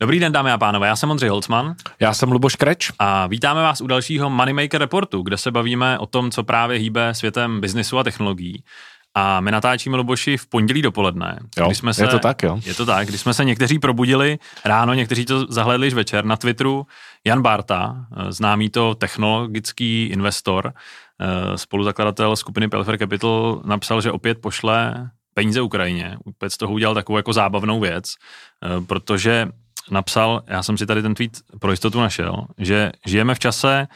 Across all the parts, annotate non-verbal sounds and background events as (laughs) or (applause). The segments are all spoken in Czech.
Dobrý den, dámy a pánové, já jsem Ondřej Holcman. Já jsem Luboš Kreč. A vítáme vás u dalšího Moneymaker Reportu, kde se bavíme o tom, co právě hýbe světem biznisu a technologií. A my natáčíme Luboši v pondělí dopoledne. Jo, jsme se, je to tak, jo. Je to tak, když jsme se někteří probudili ráno, někteří to zahledli večer na Twitteru. Jan Barta, známý to technologický investor, spoluzakladatel skupiny Pelfer Capital, napsal, že opět pošle peníze Ukrajině. Opět z toho udělal takovou jako zábavnou věc, protože napsal, já jsem si tady ten tweet pro jistotu našel, že žijeme v čase,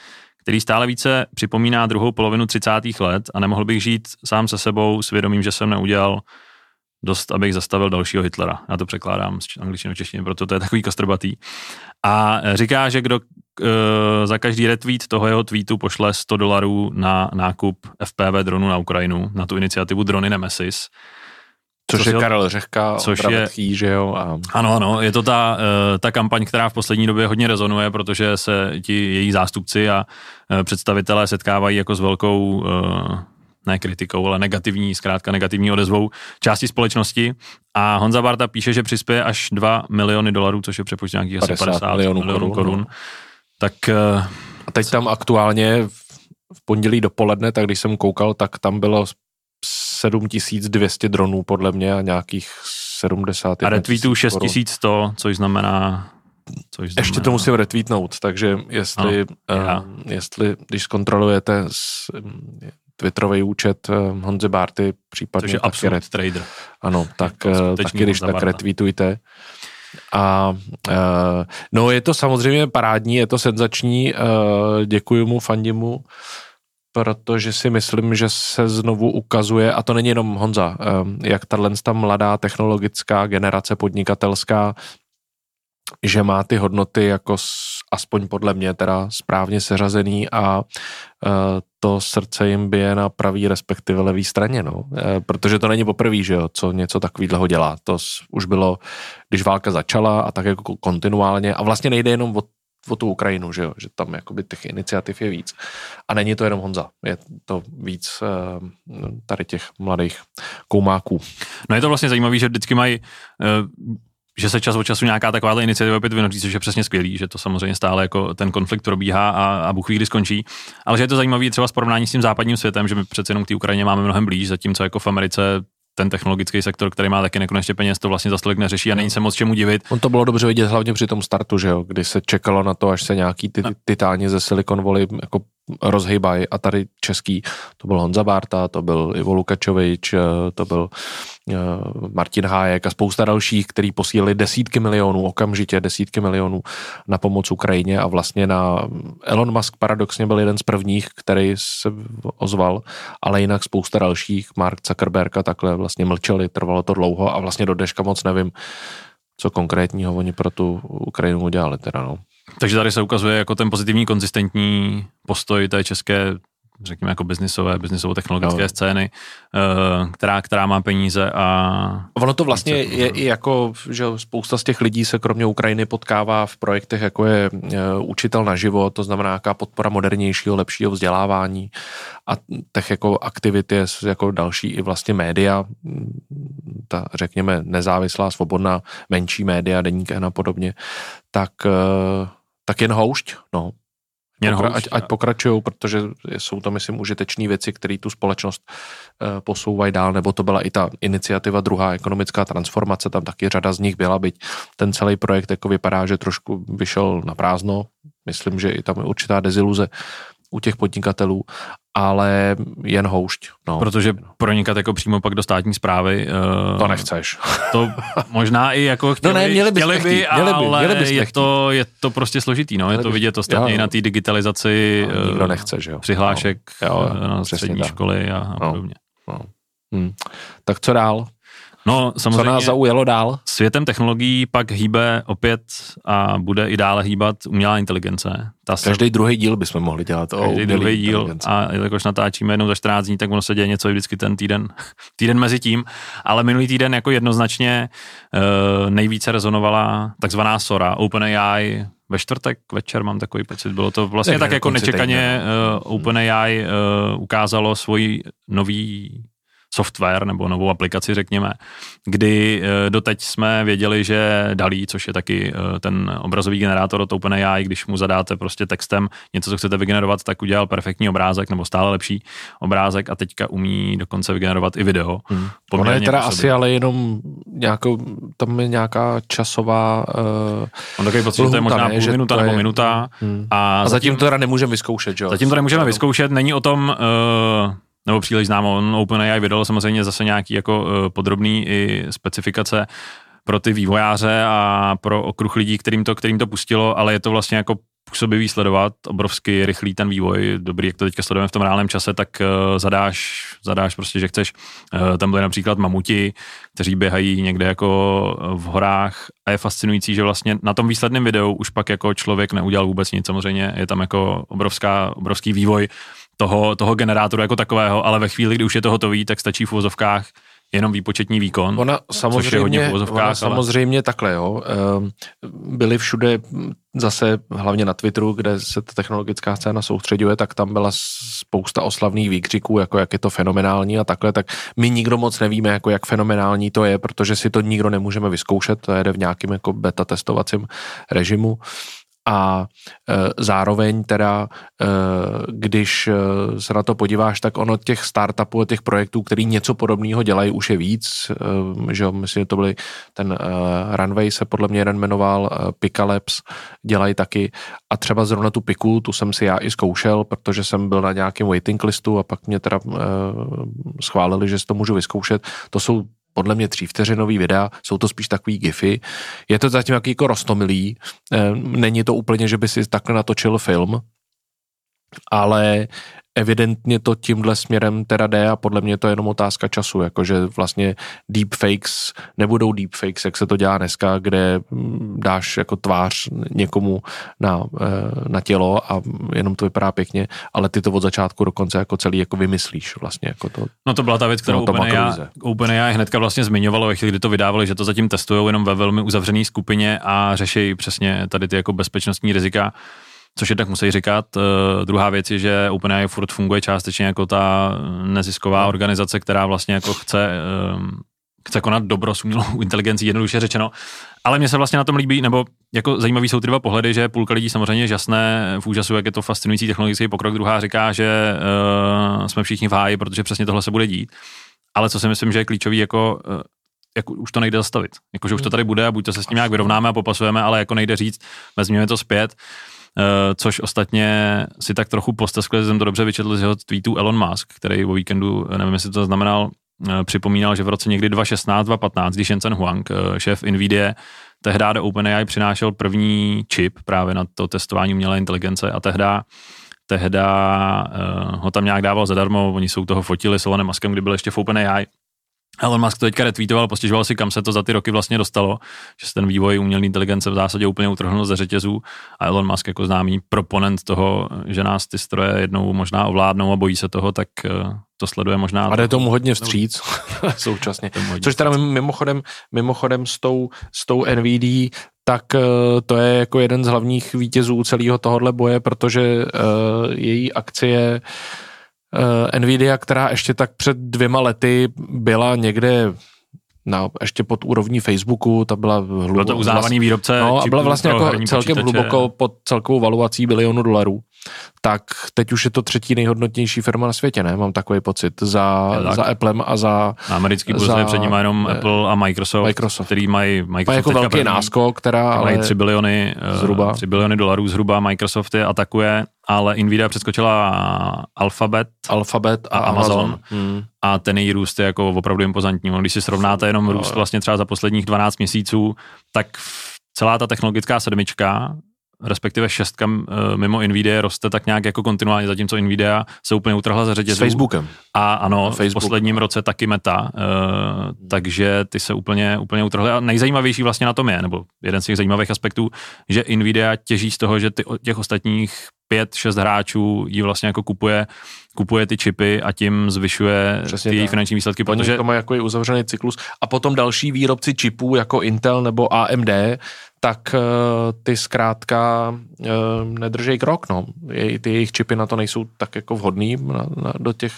který stále více připomíná druhou polovinu 30. let a nemohl bych žít sám se sebou s vědomím, že jsem neudělal dost, abych zastavil dalšího Hitlera. Já to překládám z angličtiny češtiny, proto to je takový kostrbatý. A říká, že kdo uh, za každý retweet toho jeho tweetu pošle 100 dolarů na nákup FPV dronu na Ukrajinu, na tu iniciativu Drony Nemesis, Což, což je Karel Řehka, což je, tchý, že jo? A... Ano, ano, je to ta, eh, ta kampaň, která v poslední době hodně rezonuje, protože se ti její zástupci a eh, představitelé setkávají jako s velkou eh, ne kritikou, ale negativní, zkrátka negativní odezvou části společnosti. A Honza Barta píše, že přispěje až 2 miliony dolarů, což je přepočet nějakých 50 asi 50 milionů, milionů korun. korun. No. Tak, a teď tam aktuálně v pondělí dopoledne, tak když jsem koukal, tak tam bylo 7200 dronů podle mě a nějakých 70. A retweetů 6100, což znamená Což znamená... Ještě to musím retweetnout, takže jestli, ano, uh, jestli když zkontrolujete s, um, Twitterový účet uh, Honzy Barty, případně Což je Absolute ret... Trader. Ano, tak uh, taky když tak retweetujte. A uh, no je to samozřejmě parádní, je to senzační, uh, děkuji mu, fandimu. mu protože si myslím, že se znovu ukazuje, a to není jenom Honza, ehm, jak tahle ta mladá technologická generace podnikatelská, že má ty hodnoty jako aspoň podle mě teda správně seřazený a eh, to srdce jim bije na pravý respektive levý straně, no. Eh, protože to není poprvé, že jo, co něco takového dělá. To už bylo, když válka začala a tak jako kontinuálně a vlastně nejde jenom o o tu Ukrajinu, že, jo? že tam jakoby těch iniciativ je víc. A není to jenom Honza, je to víc uh, tady těch mladých koumáků. No je to vlastně zajímavé, že vždycky mají uh, že se čas od času nějaká taková iniciativa opět vynoří, což je přesně skvělý, že to samozřejmě stále jako ten konflikt probíhá a, a Bůh kdy skončí. Ale že je to zajímavé třeba s porovnání s tím západním světem, že my přece jenom k té Ukrajině máme mnohem blíž, zatímco jako v Americe ten technologický sektor, který má taky nekonečně peněz, to vlastně za stolik neřeší a není se moc čemu divit. On to bylo dobře vidět hlavně při tom startu, že jo, kdy se čekalo na to, až se nějaký ty, ty titáni ze Silicon Valley jako rozhýbají a tady český, to byl Honza Bárta, to byl Ivo Lukačovič, eh, to byl eh, Martin Hájek a spousta dalších, který posílili desítky milionů, okamžitě desítky milionů na pomoc Ukrajině a vlastně na Elon Musk paradoxně byl jeden z prvních, který se ozval, ale jinak spousta dalších, Mark Zuckerberg a takhle vlastně mlčeli, trvalo to dlouho a vlastně do dneška moc nevím, co konkrétního oni pro tu Ukrajinu udělali teda, no. Takže tady se ukazuje jako ten pozitivní, konzistentní postoj té české řekněme jako biznisové, biznisovo-technologické no. scény, uh, která, která má peníze a... Ono to vlastně je i jako, že spousta z těch lidí se kromě Ukrajiny potkává v projektech, jako je uh, učitel na život, to znamená nějaká podpora modernějšího, lepšího vzdělávání a těch jako aktivit je jako další i vlastně média, ta řekněme nezávislá, svobodná, menší média, deník a podobně, tak uh, tak jen houšť, no. Jen Pokra- houšť. Ať, ať pokračují, protože jsou to, myslím, užitečné věci, které tu společnost uh, posouvají dál, nebo to byla i ta iniciativa druhá ekonomická transformace, tam taky řada z nich byla, byť ten celý projekt jako vypadá, že trošku vyšel na prázdno, myslím, že i tam je určitá deziluze u těch podnikatelů, ale jen houšť. No. Protože pronikat jako přímo pak do státní zprávy. Uh, to nechceš. To možná i jako chtěli, no ne, měli, chtěli by, chtít, ale měli by, je, to, je to prostě složitý. No. Je to vidět ostatně i na té digitalizaci no, nikdo nechce, že jo. přihlášek no, jo, na střední tak. školy a, a no, podobně. No. Hmm. Tak co dál? No, samozřejmě. Co nás zaujalo dál? Světem technologií pak hýbe opět a bude i dále hýbat umělá inteligence. Ta každý se... druhý díl bychom mohli dělat. Každý druhý díl a jakož natáčíme jednou za 14 dní, tak ono se děje něco vždycky ten týden, (laughs) týden mezi tím. Ale minulý týden jako jednoznačně uh, nejvíce rezonovala takzvaná SORA, OpenAI, ve čtvrtek večer mám takový pocit. Bylo to vlastně tak, tak jako nečekaně uh, OpenAI uh, ukázalo svoji nový software nebo novou aplikaci, řekněme, kdy eh, doteď jsme věděli, že Dalí, což je taky eh, ten obrazový generátor od OpenAI, když mu zadáte prostě textem něco, co chcete vygenerovat, tak udělal perfektní obrázek nebo stále lepší obrázek a teďka umí dokonce vygenerovat i video. Hmm. Ono je teda asi ale jenom nějakou, tam je nějaká časová uh, On takový pocit, že to je možná ne, půl minuta nebo je, minuta. Hmm. A, a zatím, zatím to teda nemůžeme vyzkoušet, jo? Zatím to nemůžeme vyzkoušet, není o tom, uh, nebo příliš známo, on OpenAI vydal samozřejmě zase nějaký jako uh, podrobný i specifikace pro ty vývojáře a pro okruh lidí, kterým to, kterým to pustilo, ale je to vlastně jako působivý sledovat, obrovsky rychlý ten vývoj, dobrý, jak to teďka sledujeme v tom reálném čase, tak uh, zadáš, zadáš prostě, že chceš, uh, tam byly například mamuti, kteří běhají někde jako v horách a je fascinující, že vlastně na tom výsledném videu už pak jako člověk neudělal vůbec nic, samozřejmě je tam jako obrovská, obrovský vývoj toho, toho generátoru jako takového, ale ve chvíli, kdy už je to hotový, tak stačí v uvozovkách jenom výpočetní výkon, ona samozřejmě, což je hodně v ona ale... samozřejmě takhle, jo. Ehm, byly všude zase, hlavně na Twitteru, kde se ta technologická scéna soustředuje, tak tam byla spousta oslavných výkřiků, jako jak je to fenomenální a takhle, tak my nikdo moc nevíme, jako jak fenomenální to je, protože si to nikdo nemůžeme vyzkoušet, to jede v nějakém jako beta testovacím režimu a e, zároveň teda, e, když e, se na to podíváš, tak ono těch startupů a těch projektů, který něco podobného dělají, už je víc, že jo, myslím, že to byly ten Runway se podle mě jeden jmenoval, Picalabs dělají taky a třeba zrovna tu Piku, tu jsem si já i zkoušel, protože jsem byl na nějakém waiting listu a pak mě teda schválili, že si to můžu vyzkoušet. To jsou podle mě vteřinový videa, jsou to spíš takový gify. Je to zatím jaký jako rostomilý, eh, není to úplně, že by si takhle natočil film, ale evidentně to tímhle směrem teda jde a podle mě to je jenom otázka času, jakože vlastně deepfakes nebudou deepfakes, jak se to dělá dneska, kde mm, dáš jako tvář někomu na, eh, na tělo a jenom to vypadá pěkně, ale ty to od začátku do konce jako celý jako vymyslíš vlastně. Jako to, no to byla ta věc, kterou OpenAI, OpenAI hnedka vlastně zmiňovalo ve chvíli, kdy to vydávali, že to zatím testují jenom ve velmi uzavřené skupině a řeší přesně tady ty jako bezpečnostní rizika což tak musí říkat. Uh, druhá věc je, že OpenAI furt funguje částečně jako ta nezisková organizace, která vlastně jako chce, uh, chce konat dobro s umělou (laughs) inteligencí, jednoduše řečeno. Ale mně se vlastně na tom líbí, nebo jako zajímavý jsou ty dva pohledy, že půlka lidí samozřejmě žasné v úžasu, jak je to fascinující technologický pokrok, druhá říká, že uh, jsme všichni v háji, protože přesně tohle se bude dít. Ale co si myslím, že je klíčový, jako uh, jako už to nejde zastavit. Jakože už to tady bude a buď to se s tím nějak vyrovnáme a popasujeme, ale jako nejde říct, vezměme to zpět. Eh, což ostatně si tak trochu posteskli, jsem to dobře vyčetl z jeho tweetů Elon Musk, který o víkendu, eh, nevím, jestli to znamenal, eh, připomínal, že v roce někdy 2016, 2015, když Jensen Huang, šéf NVIDIA, tehdy do OpenAI přinášel první čip právě na to testování umělé inteligence a tehdy tehda uh, ho tam nějak dával zadarmo, oni jsou toho fotili s Elonem Muskem, kdy byl ještě v OpenAI Elon Musk to teďka retweetoval, postěžoval si, kam se to za ty roky vlastně dostalo, že se ten vývoj umělé inteligence v zásadě úplně utrhnul ze řetězů a Elon Musk jako známý proponent toho, že nás ty stroje jednou možná ovládnou a bojí se toho, tak eh, to sleduje možná. A jde tomu hodně vstříc (laughs) současně. Hodně Což teda mimochodem, mimochodem s tou, s tou NVD tak eh, to je jako jeden z hlavních vítězů celého tohohle boje, protože uh, její akcie uh, uh, Nvidia, která ještě tak před dvěma lety byla někde na, ještě pod úrovní Facebooku, ta byla hluboko. Byl to uznávaný výrobce. No, a byla vlastně jako celkem počítače. hluboko pod celkovou valuací bilionu dolarů tak teď už je to třetí nejhodnotnější firma na světě, ne? Mám takový pocit. Za, za Applem a za... Na americký burze je před nimi jenom ne, Apple a Microsoft, Microsoft. který mají Microsoft jako velký první, náskok, která ale... Mají 3 biliony, eh, zhruba. 3 biliony dolarů zhruba, Microsoft je atakuje, ale Nvidia přeskočila Alphabet, Alphabet a, a Amazon. Amazon. Hmm. A ten její růst je jako opravdu impozantní. Když si srovnáte jenom růst vlastně třeba za posledních 12 měsíců, tak celá ta technologická sedmička respektive šestka eh, mimo Nvidia roste tak nějak jako kontinuálně, zatímco Nvidia se úplně utrhla za řetězů. S Facebookem. A ano, a Facebook. v posledním roce taky Meta, uh, takže ty se úplně, úplně utrhly. A nejzajímavější vlastně na tom je, nebo jeden z těch zajímavých aspektů, že Nvidia těží z toho, že ty, těch ostatních pět, šest hráčů ji vlastně jako kupuje, kupuje ty čipy a tím zvyšuje Přesně ty její finanční výsledky. Protože to má jako je uzavřený cyklus. A potom další výrobci čipů jako Intel nebo AMD, tak uh, ty zkrátka uh, nedržej krok, no. Ty jejich čipy na to nejsou tak jako vhodný na, na, do těch,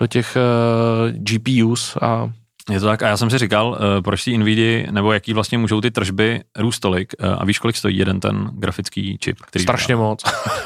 do těch uh, GPUs a je to tak a já jsem si říkal, uh, proč ty Nvidia, nebo jaký vlastně můžou ty tržby růst tolik uh, a víš, kolik stojí jeden ten grafický čip? Který strašně moc.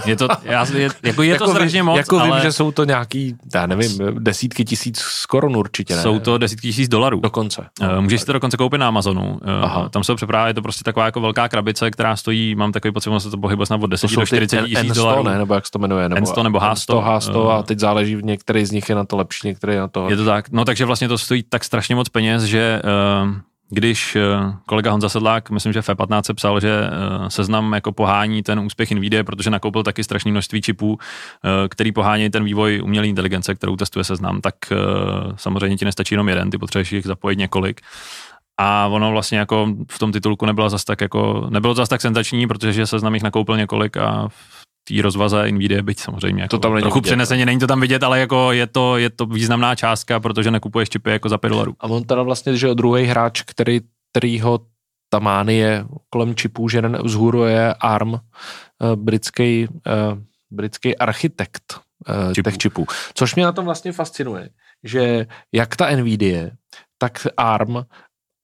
Je to, já, je, (laughs) jako je jako to strašně moc, Jako ale... vím, že jsou to nějaký, já nevím, desítky tisíc korun určitě, ne? Jsou to desítky tisíc dolarů. Dokonce. Uh, můžeš si to dokonce koupit na Amazonu. Aha. Tam se přeprává, je to prostě taková jako velká krabice, která stojí, mám takový pocit, že se to pohybuje snad od 10 do 40 tisíc dolarů. Ne, nebo jak se to jmenuje? Nebo N100 nebo H100. H100 a teď záleží, některý z nich je na to lepší, některý na to. Je to tak. No takže vlastně to stojí tak strašně moc peněz, že Eh, když eh, kolega Honza Sedlák, myslím, že F15 se psal, že eh, seznam jako pohání ten úspěch Nvidia, protože nakoupil taky strašné množství čipů, který pohání ten vývoj umělé inteligence, kterou testuje seznam, tak samozřejmě ti nestačí jenom jeden, ty potřebuješ jich zapojit několik. A ono vlastně jako v tom titulku nebylo zas tak jako, nebylo zas tak senzační, protože seznam jich nakoupil několik a té rozvaze Nvidia, byť samozřejmě jako to tam není trochu vidět, přeneseně, není to tam vidět, ale jako je to, je to významná částka, protože nekupuješ čipy jako za 5 dolarů. A on teda vlastně, že druhý hráč, který, který ho ta mánie kolem čipů, že vzhůruje ARM, uh, britský, uh, britský architekt uh, čipů. těch čipů. Což mě na tom vlastně fascinuje, že jak ta Nvidia, tak ARM,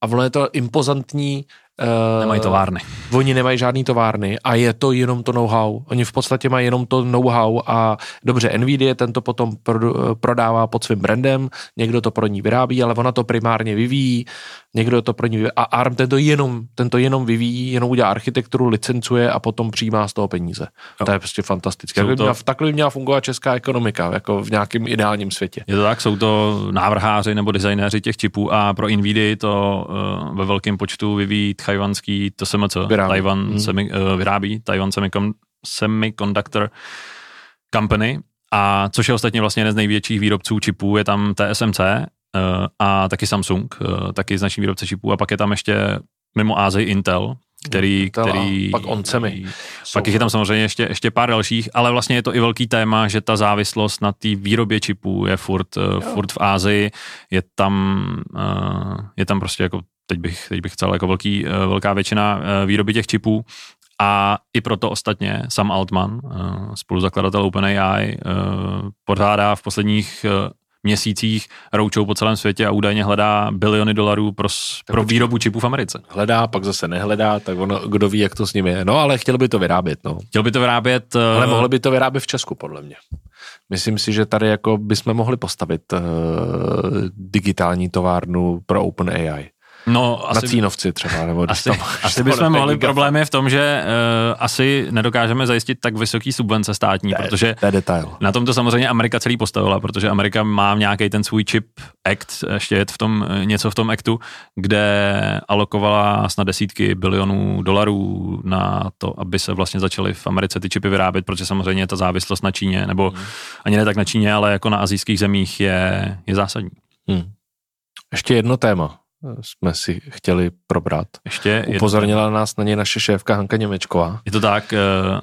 a ono je to impozantní Uh, nemají továrny. Oni nemají žádný továrny a je to jenom to know-how. Oni v podstatě mají jenom to know-how a dobře, Nvidia tento potom prodává pod svým brandem, někdo to pro ní vyrábí, ale ona to primárně vyvíjí, někdo to pro ní vyvíjí. A ARM tento jenom, tento jenom vyvíjí, jenom udělá architekturu, licencuje a potom přijímá z toho peníze. Jo. To je prostě fantastické. Tak by, to... takhle by měla fungovat česká ekonomika, jako v nějakém ideálním světě. Je to tak, jsou to návrháři nebo designéři těch čipů a pro Nvidia to uh, ve velkém počtu vyvíjí tchajvanský, to se co, vyrábí. Taiwan hmm. semi, uh, vyrábí, Taiwan Semiconductor Company, a což je ostatně vlastně jeden z největších výrobců čipů, je tam TSMC a taky Samsung, uh, taky značný výrobce čipů. A pak je tam ještě mimo Ázii Intel, který, Intel který pak Oncemi. Pak je tam samozřejmě ještě, ještě pár dalších, ale vlastně je to i velký téma, že ta závislost na té výrobě čipů je furt, uh, furt v Ázii, je tam, je tam prostě jako teď bych, teď bych chcel jako velký, eh, velká většina eh, výroby těch čipů. A i proto ostatně Sam Altman, eh, spoluzakladatel OpenAI, pořádá v posledních měsících roučou po celém světě a údajně hledá biliony dolarů pro, pro výrobu čipů v Americe. Hledá, pak zase nehledá, tak ono, kdo ví, jak to s ním je. No, ale chtěl by to vyrábět, no. Chtěl by to vyrábět. Ale mohli by to vyrábět v Česku, podle mě. Myslím si, že tady jako bychom mohli postavit uh, digitální továrnu pro OpenAI. No, asi, na Cínovci třeba. Nebo asi, tam, asi bychom mohli, problém je v tom, že uh, asi nedokážeme zajistit tak vysoký subvence státní, to protože to je detail. na tom to samozřejmě Amerika celý postavila, protože Amerika má nějaký ten svůj chip act, ještě je v tom eh, něco v tom actu, kde alokovala snad desítky bilionů dolarů na to, aby se vlastně začaly v Americe ty čipy vyrábět, protože samozřejmě ta závislost na Číně, nebo hmm. ani ne tak na Číně, ale jako na azijských zemích je, je zásadní. Hmm. Ještě jedno téma jsme si chtěli probrat. Ještě Upozornila nás na něj naše šéfka Hanka Němečková. Je to tak, eh,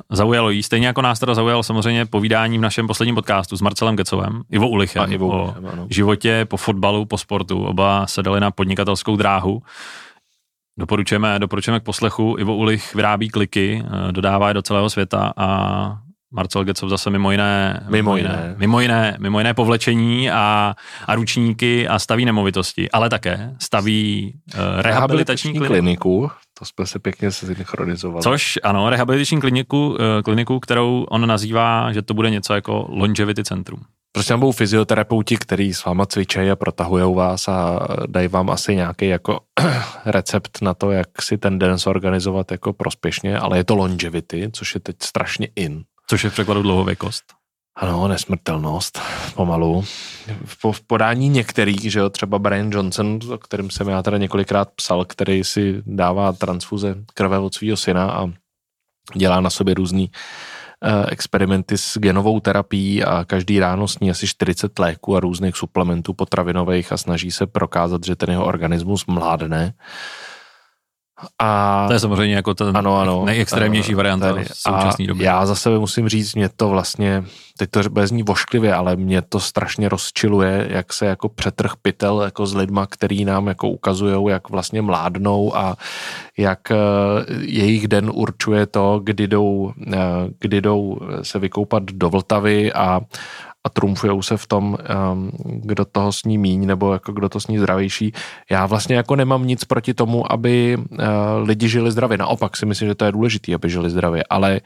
zaujalo jí. Stejně jako nás teda zaujalo samozřejmě povídání v našem posledním podcastu s Marcelem Gecovem, Ivo Ulichem, a Ivo Ulichem o ano. životě, po fotbalu, po sportu. Oba se dali na podnikatelskou dráhu. Doporučujeme, doporučujeme k poslechu. Ivo Ulich vyrábí kliky, eh, dodává je do celého světa a Marcel Gecov zase mimo jiné, mimo jiné, mimo jiné, mimo jiné povlečení a, a ručníky a staví nemovitosti, ale také staví uh, rehabilitační, kliniku. kliniku. To jsme se pěkně synchronizovali. Což ano, rehabilitační kliniku, uh, kliniku, kterou on nazývá, že to bude něco jako longevity centrum. Prostě tam budou fyzioterapeuti, který s váma cvičejí a protahují vás a dají vám asi nějaký jako (clears throat) recept na to, jak si ten den zorganizovat jako prospěšně, ale je to longevity, což je teď strašně in. Což je v překladu dlouhověkost. Ano, nesmrtelnost, pomalu. V, v podání některých, že jo, třeba Brian Johnson, o kterém jsem já teda několikrát psal, který si dává transfuze krve od svého syna a dělá na sobě různý uh, experimenty s genovou terapií a každý ráno sní asi 40 léků a různých suplementů potravinových a snaží se prokázat, že ten jeho organismus mládne. A, to je samozřejmě jako ten ano, ano, nejextrémnější varianta v současné době. Já za sebe musím říct, mě to vlastně, teď to bez ní vošklivě, ale mě to strašně rozčiluje, jak se jako přetrh pytel jako s lidma, který nám jako ukazují, jak vlastně mládnou a jak eh, jejich den určuje to, kdy jdou, eh, kdy jdou se vykoupat do Vltavy a, a trumfujou se v tom, um, kdo toho sní míň, nebo jako kdo to sní zdravější. Já vlastně jako nemám nic proti tomu, aby uh, lidi žili zdravě. Naopak si myslím, že to je důležité, aby žili zdravě, ale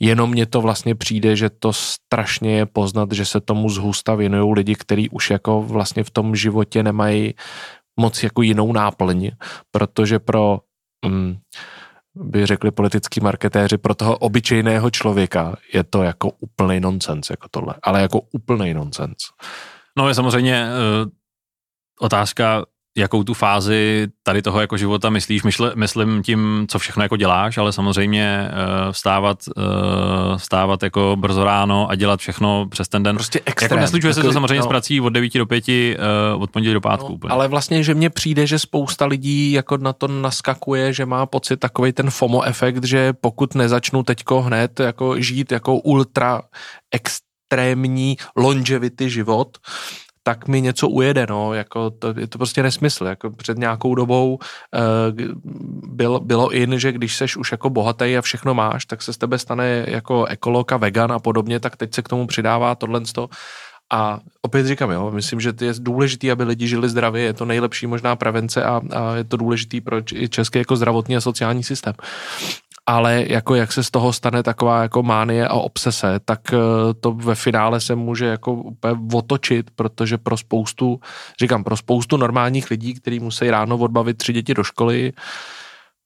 jenom mně to vlastně přijde, že to strašně je poznat, že se tomu zhusta věnují lidi, kteří už jako vlastně v tom životě nemají moc jako jinou náplň, protože pro um, by řekli politický marketéři, pro toho obyčejného člověka je to jako úplný nonsens, jako tohle, ale jako úplný nonsens. No je samozřejmě uh, otázka, jakou tu fázi tady toho jako života myslíš, Myšle, myslím tím, co všechno jako děláš, ale samozřejmě uh, vstávat, uh, vstávat jako brzo ráno a dělat všechno přes ten den. Prostě extrém. Jako neslučuje jako, se to samozřejmě no. s prací od 9 do 5, uh, od pondělí do pátku. No, ale vlastně, že mně přijde, že spousta lidí jako na to naskakuje, že má pocit takový ten FOMO efekt, že pokud nezačnu teďko hned jako žít jako ultra extrémní longevity život, tak mi něco ujede, no, jako to, je to prostě nesmysl, jako před nějakou dobou uh, byl, bylo in, že když seš už jako bohatý a všechno máš, tak se z tebe stane jako ekolog a vegan a podobně, tak teď se k tomu přidává tohle a opět říkám, jo, myslím, že je důležité, aby lidi žili zdravě, je to nejlepší možná prevence a, a je to důležitý pro český jako zdravotní a sociální systém ale jako jak se z toho stane taková jako mánie a obsese, tak eh, to ve finále se může jako úplně otočit, protože pro spoustu, říkám, pro spoustu normálních lidí, kteří musí ráno odbavit tři děti do školy,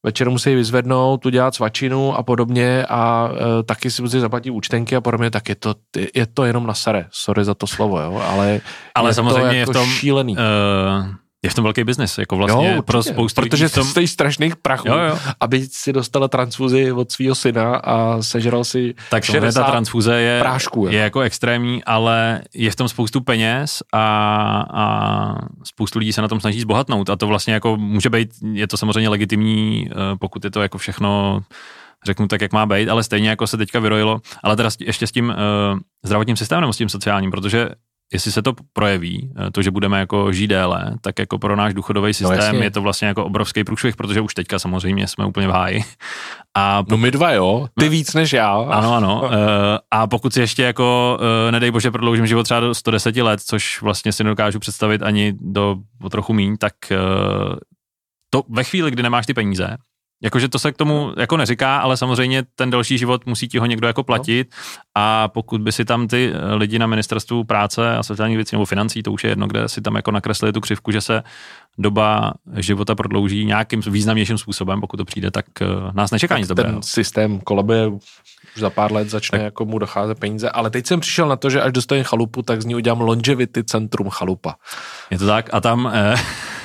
večer musí vyzvednout, udělat svačinu a podobně a e, taky si musí zaplatit účtenky a podobně, tak je to, je to jenom na sare. Sorry za to slovo, jo, ale, ale je samozřejmě to jako je v tom, šílený. Uh je v tom velký biznis, jako vlastně jo, pro spoustu Protože tom... stojí strašných prachů, jo, jo. aby si dostala transfuzi od svého syna a sežral si tak 60 ta transfuze je, prášku, je jako extrémní, ale je v tom spoustu peněz a, a spoustu lidí se na tom snaží zbohatnout. A to vlastně jako může být, je to samozřejmě legitimní, eh, pokud je to jako všechno řeknu tak, jak má být, ale stejně jako se teďka vyrojilo, ale teda ještě s tím uh, zdravotním systémem nebo s tím sociálním, protože jestli se to projeví, eh, to, že budeme jako žít déle, tak jako pro náš důchodový no, systém no, je to vlastně jako obrovský průšvih, protože už teďka samozřejmě jsme úplně v háji. A pokud, no my dva jo, ty no, víc než já. Ano, ano. Uh, a pokud si ještě jako, uh, nedej bože, prodloužím život třeba do 110 let, což vlastně si nedokážu představit ani do o trochu míň, tak to ve chvíli, kdy nemáš ty peníze, Jakože to se k tomu jako neříká, ale samozřejmě ten další život musí ti ho někdo jako platit a pokud by si tam ty eh, lidi na ministerstvu práce a sociálních věcí nebo financí, to už je jedno, kde si tam jako nakreslili tu křivku, že se doba života prodlouží nějakým významnějším způsobem, pokud to přijde, tak eh, nás nečeká nic dobrého. Ten systém kolabuje už za pár let začne tak. jako mu docházet peníze, ale teď jsem přišel na to, že až dostane chalupu, tak z ní udělám longevity centrum chalupa. Je to tak a tam eh,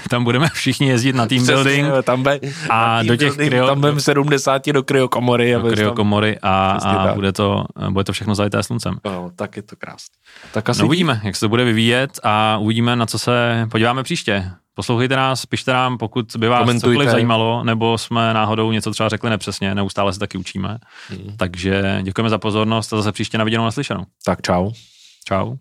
tam budeme všichni jezdit na team Přesně, building tam be, a team do těch building, kryo, tam budeme 70 do kryokomory. Do kryokomory a, a bude, to, bude to všechno zalité sluncem. No, tak je to krásné. Tak asi no, uvidíme, jak se to bude vyvíjet a uvidíme, na co se podíváme příště. Poslouchejte nás, pište nám, pokud by vás Komentujte. cokoliv zajímalo, nebo jsme náhodou něco třeba řekli nepřesně, neustále se taky učíme. Hmm. Takže děkujeme za pozornost a zase příště na viděnou naslyšenou. Tak čau. Čau.